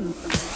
soon.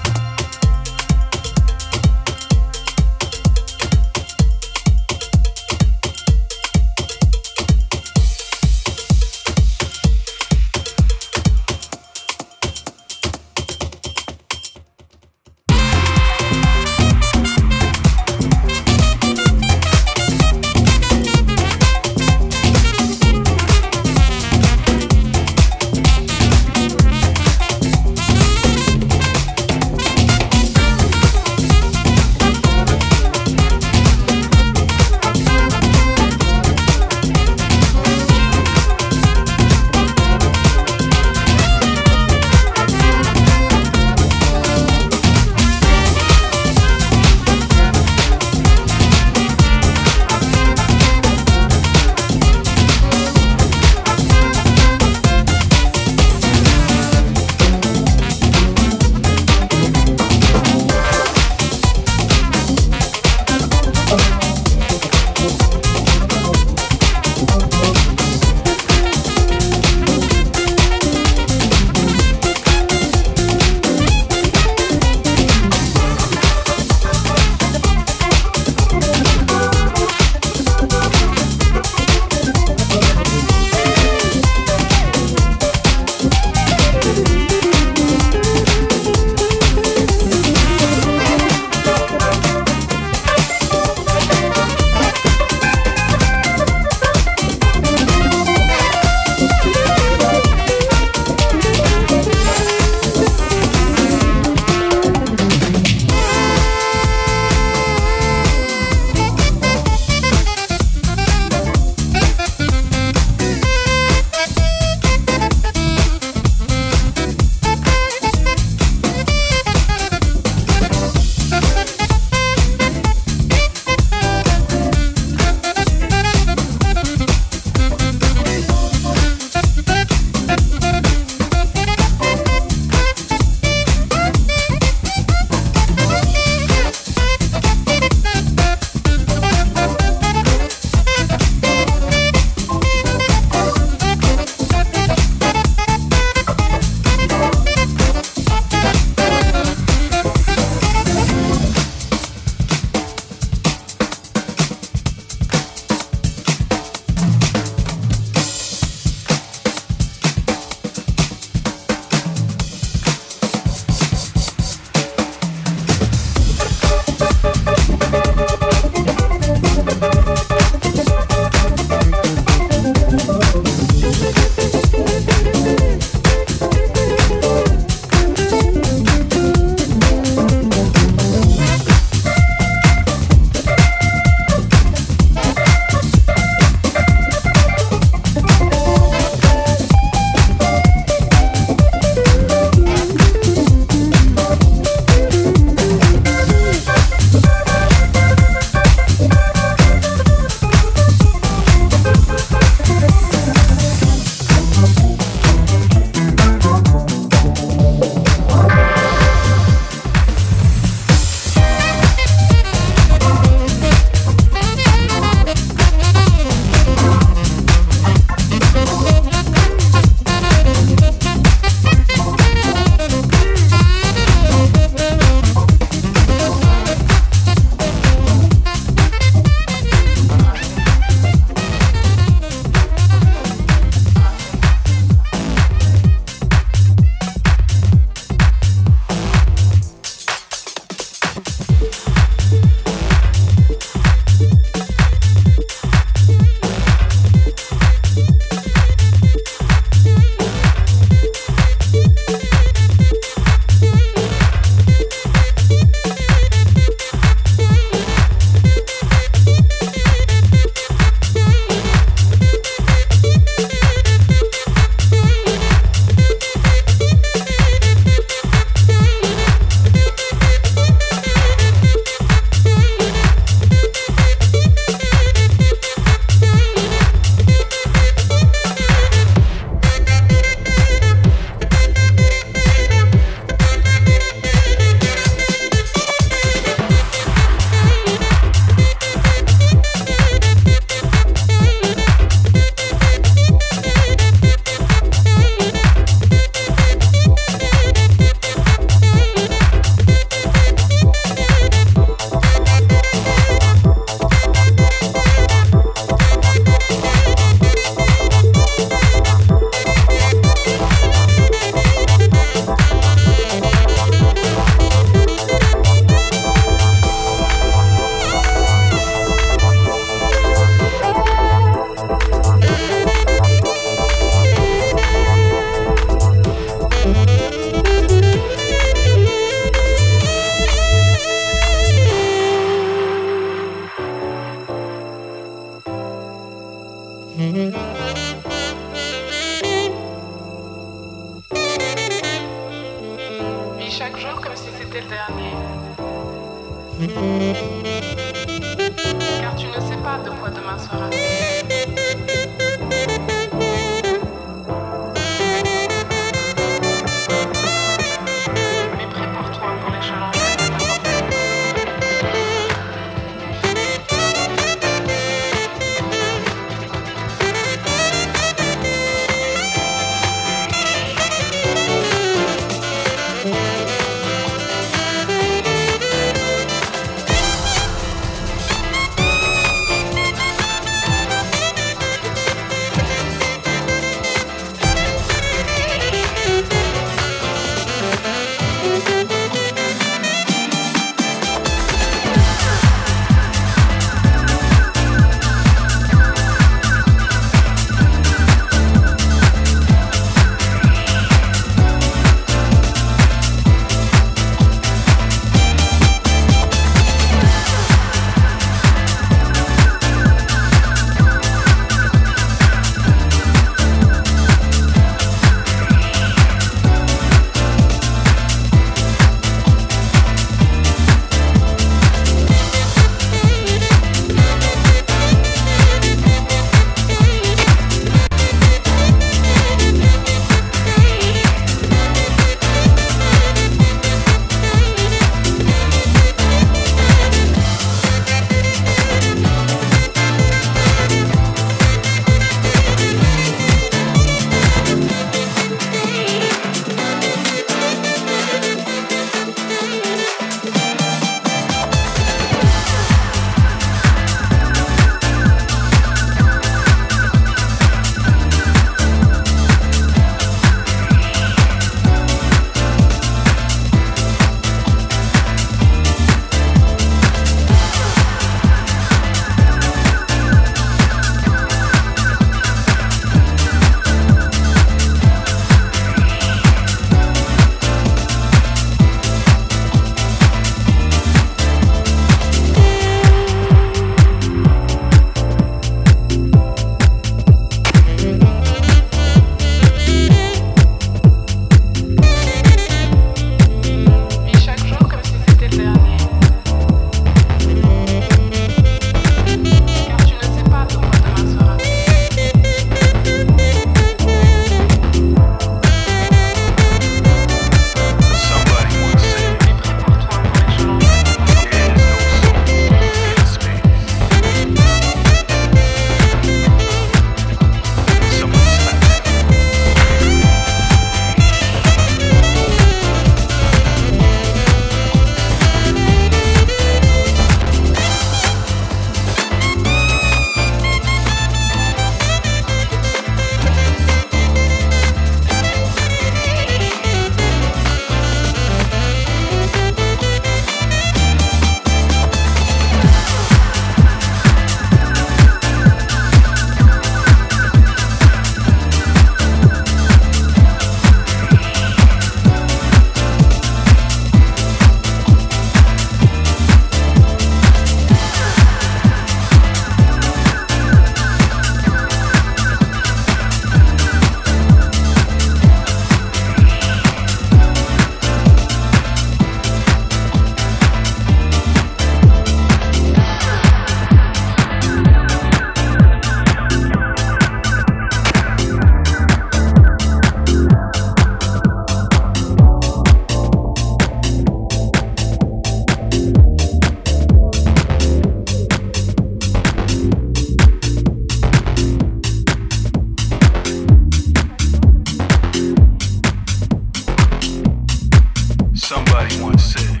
nobody wants it.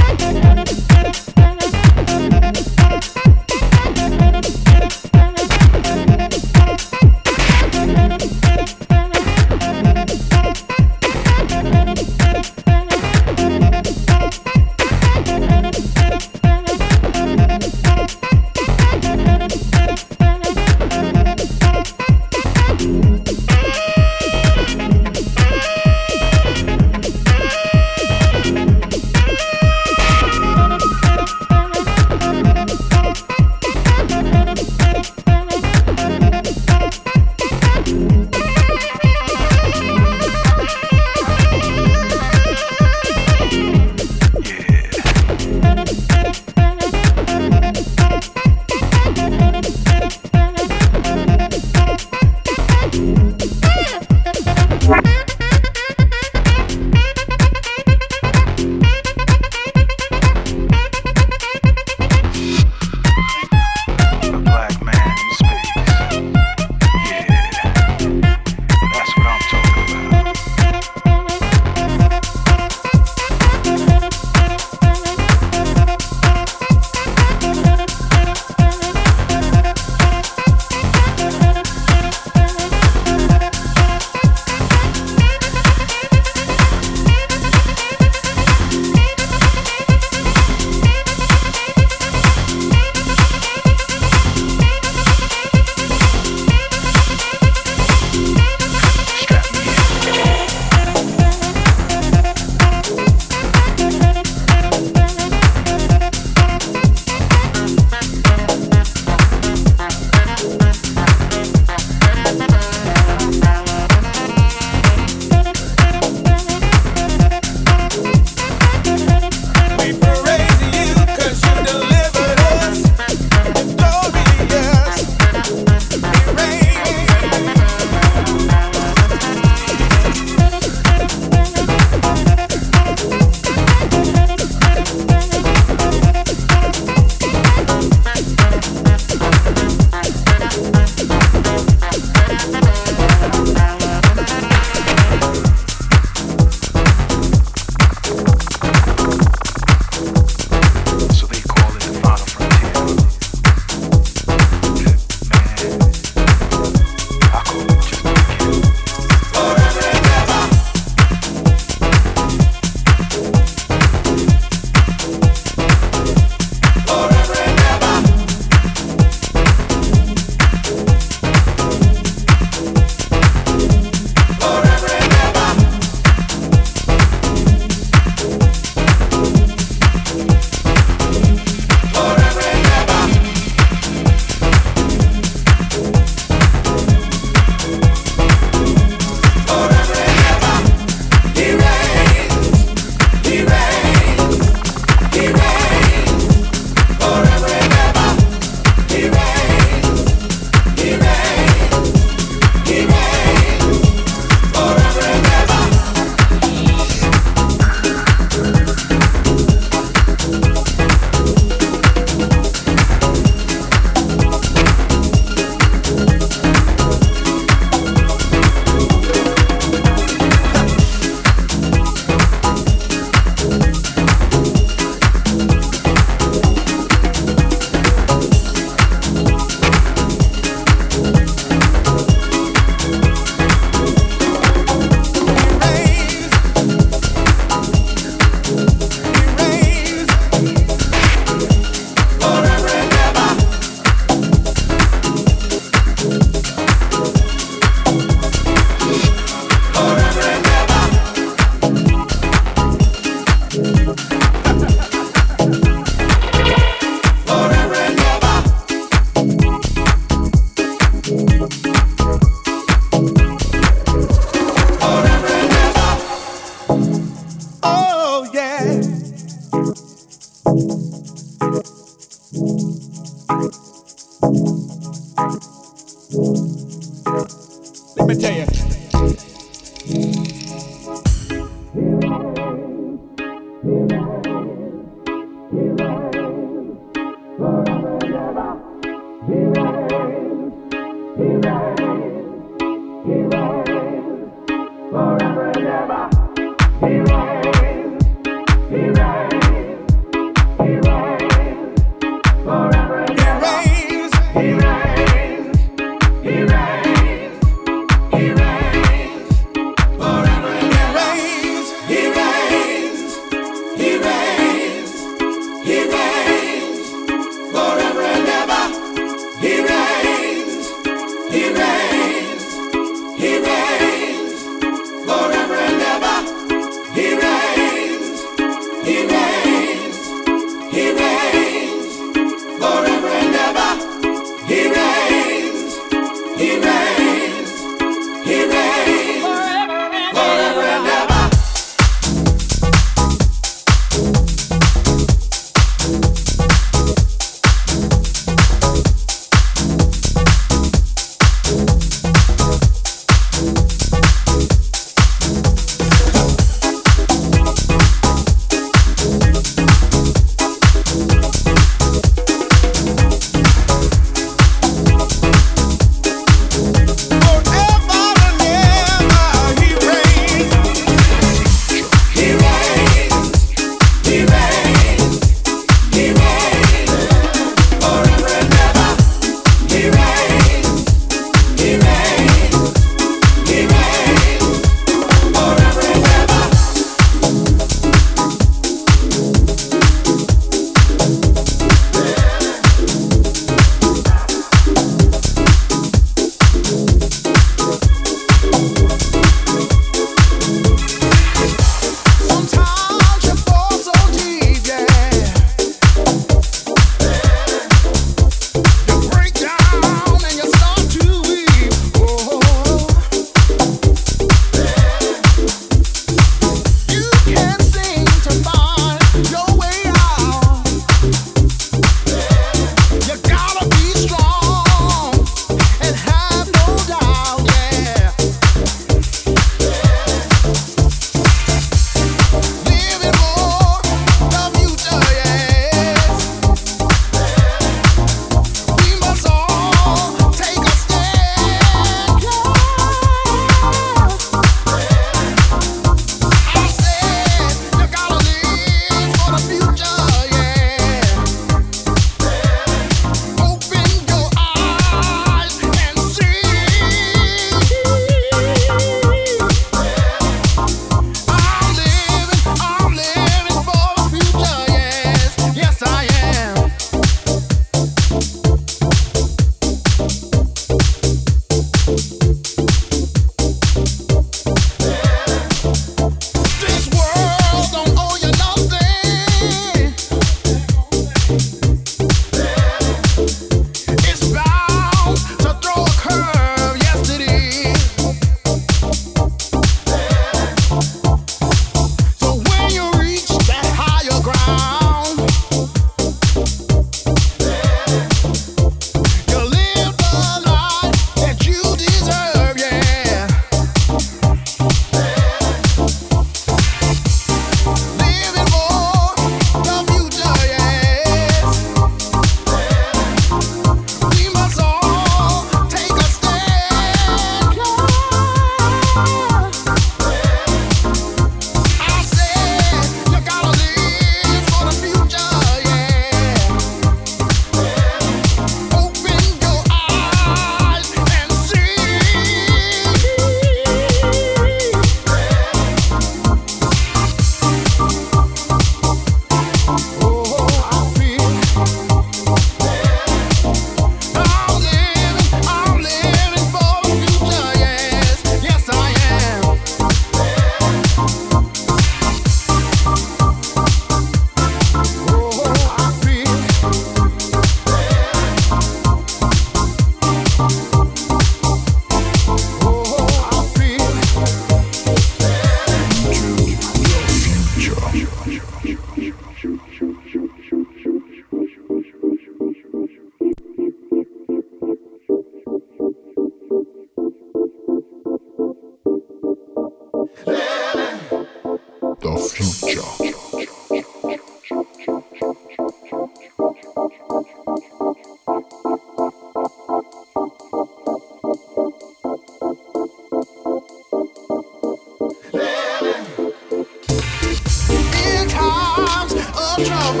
The future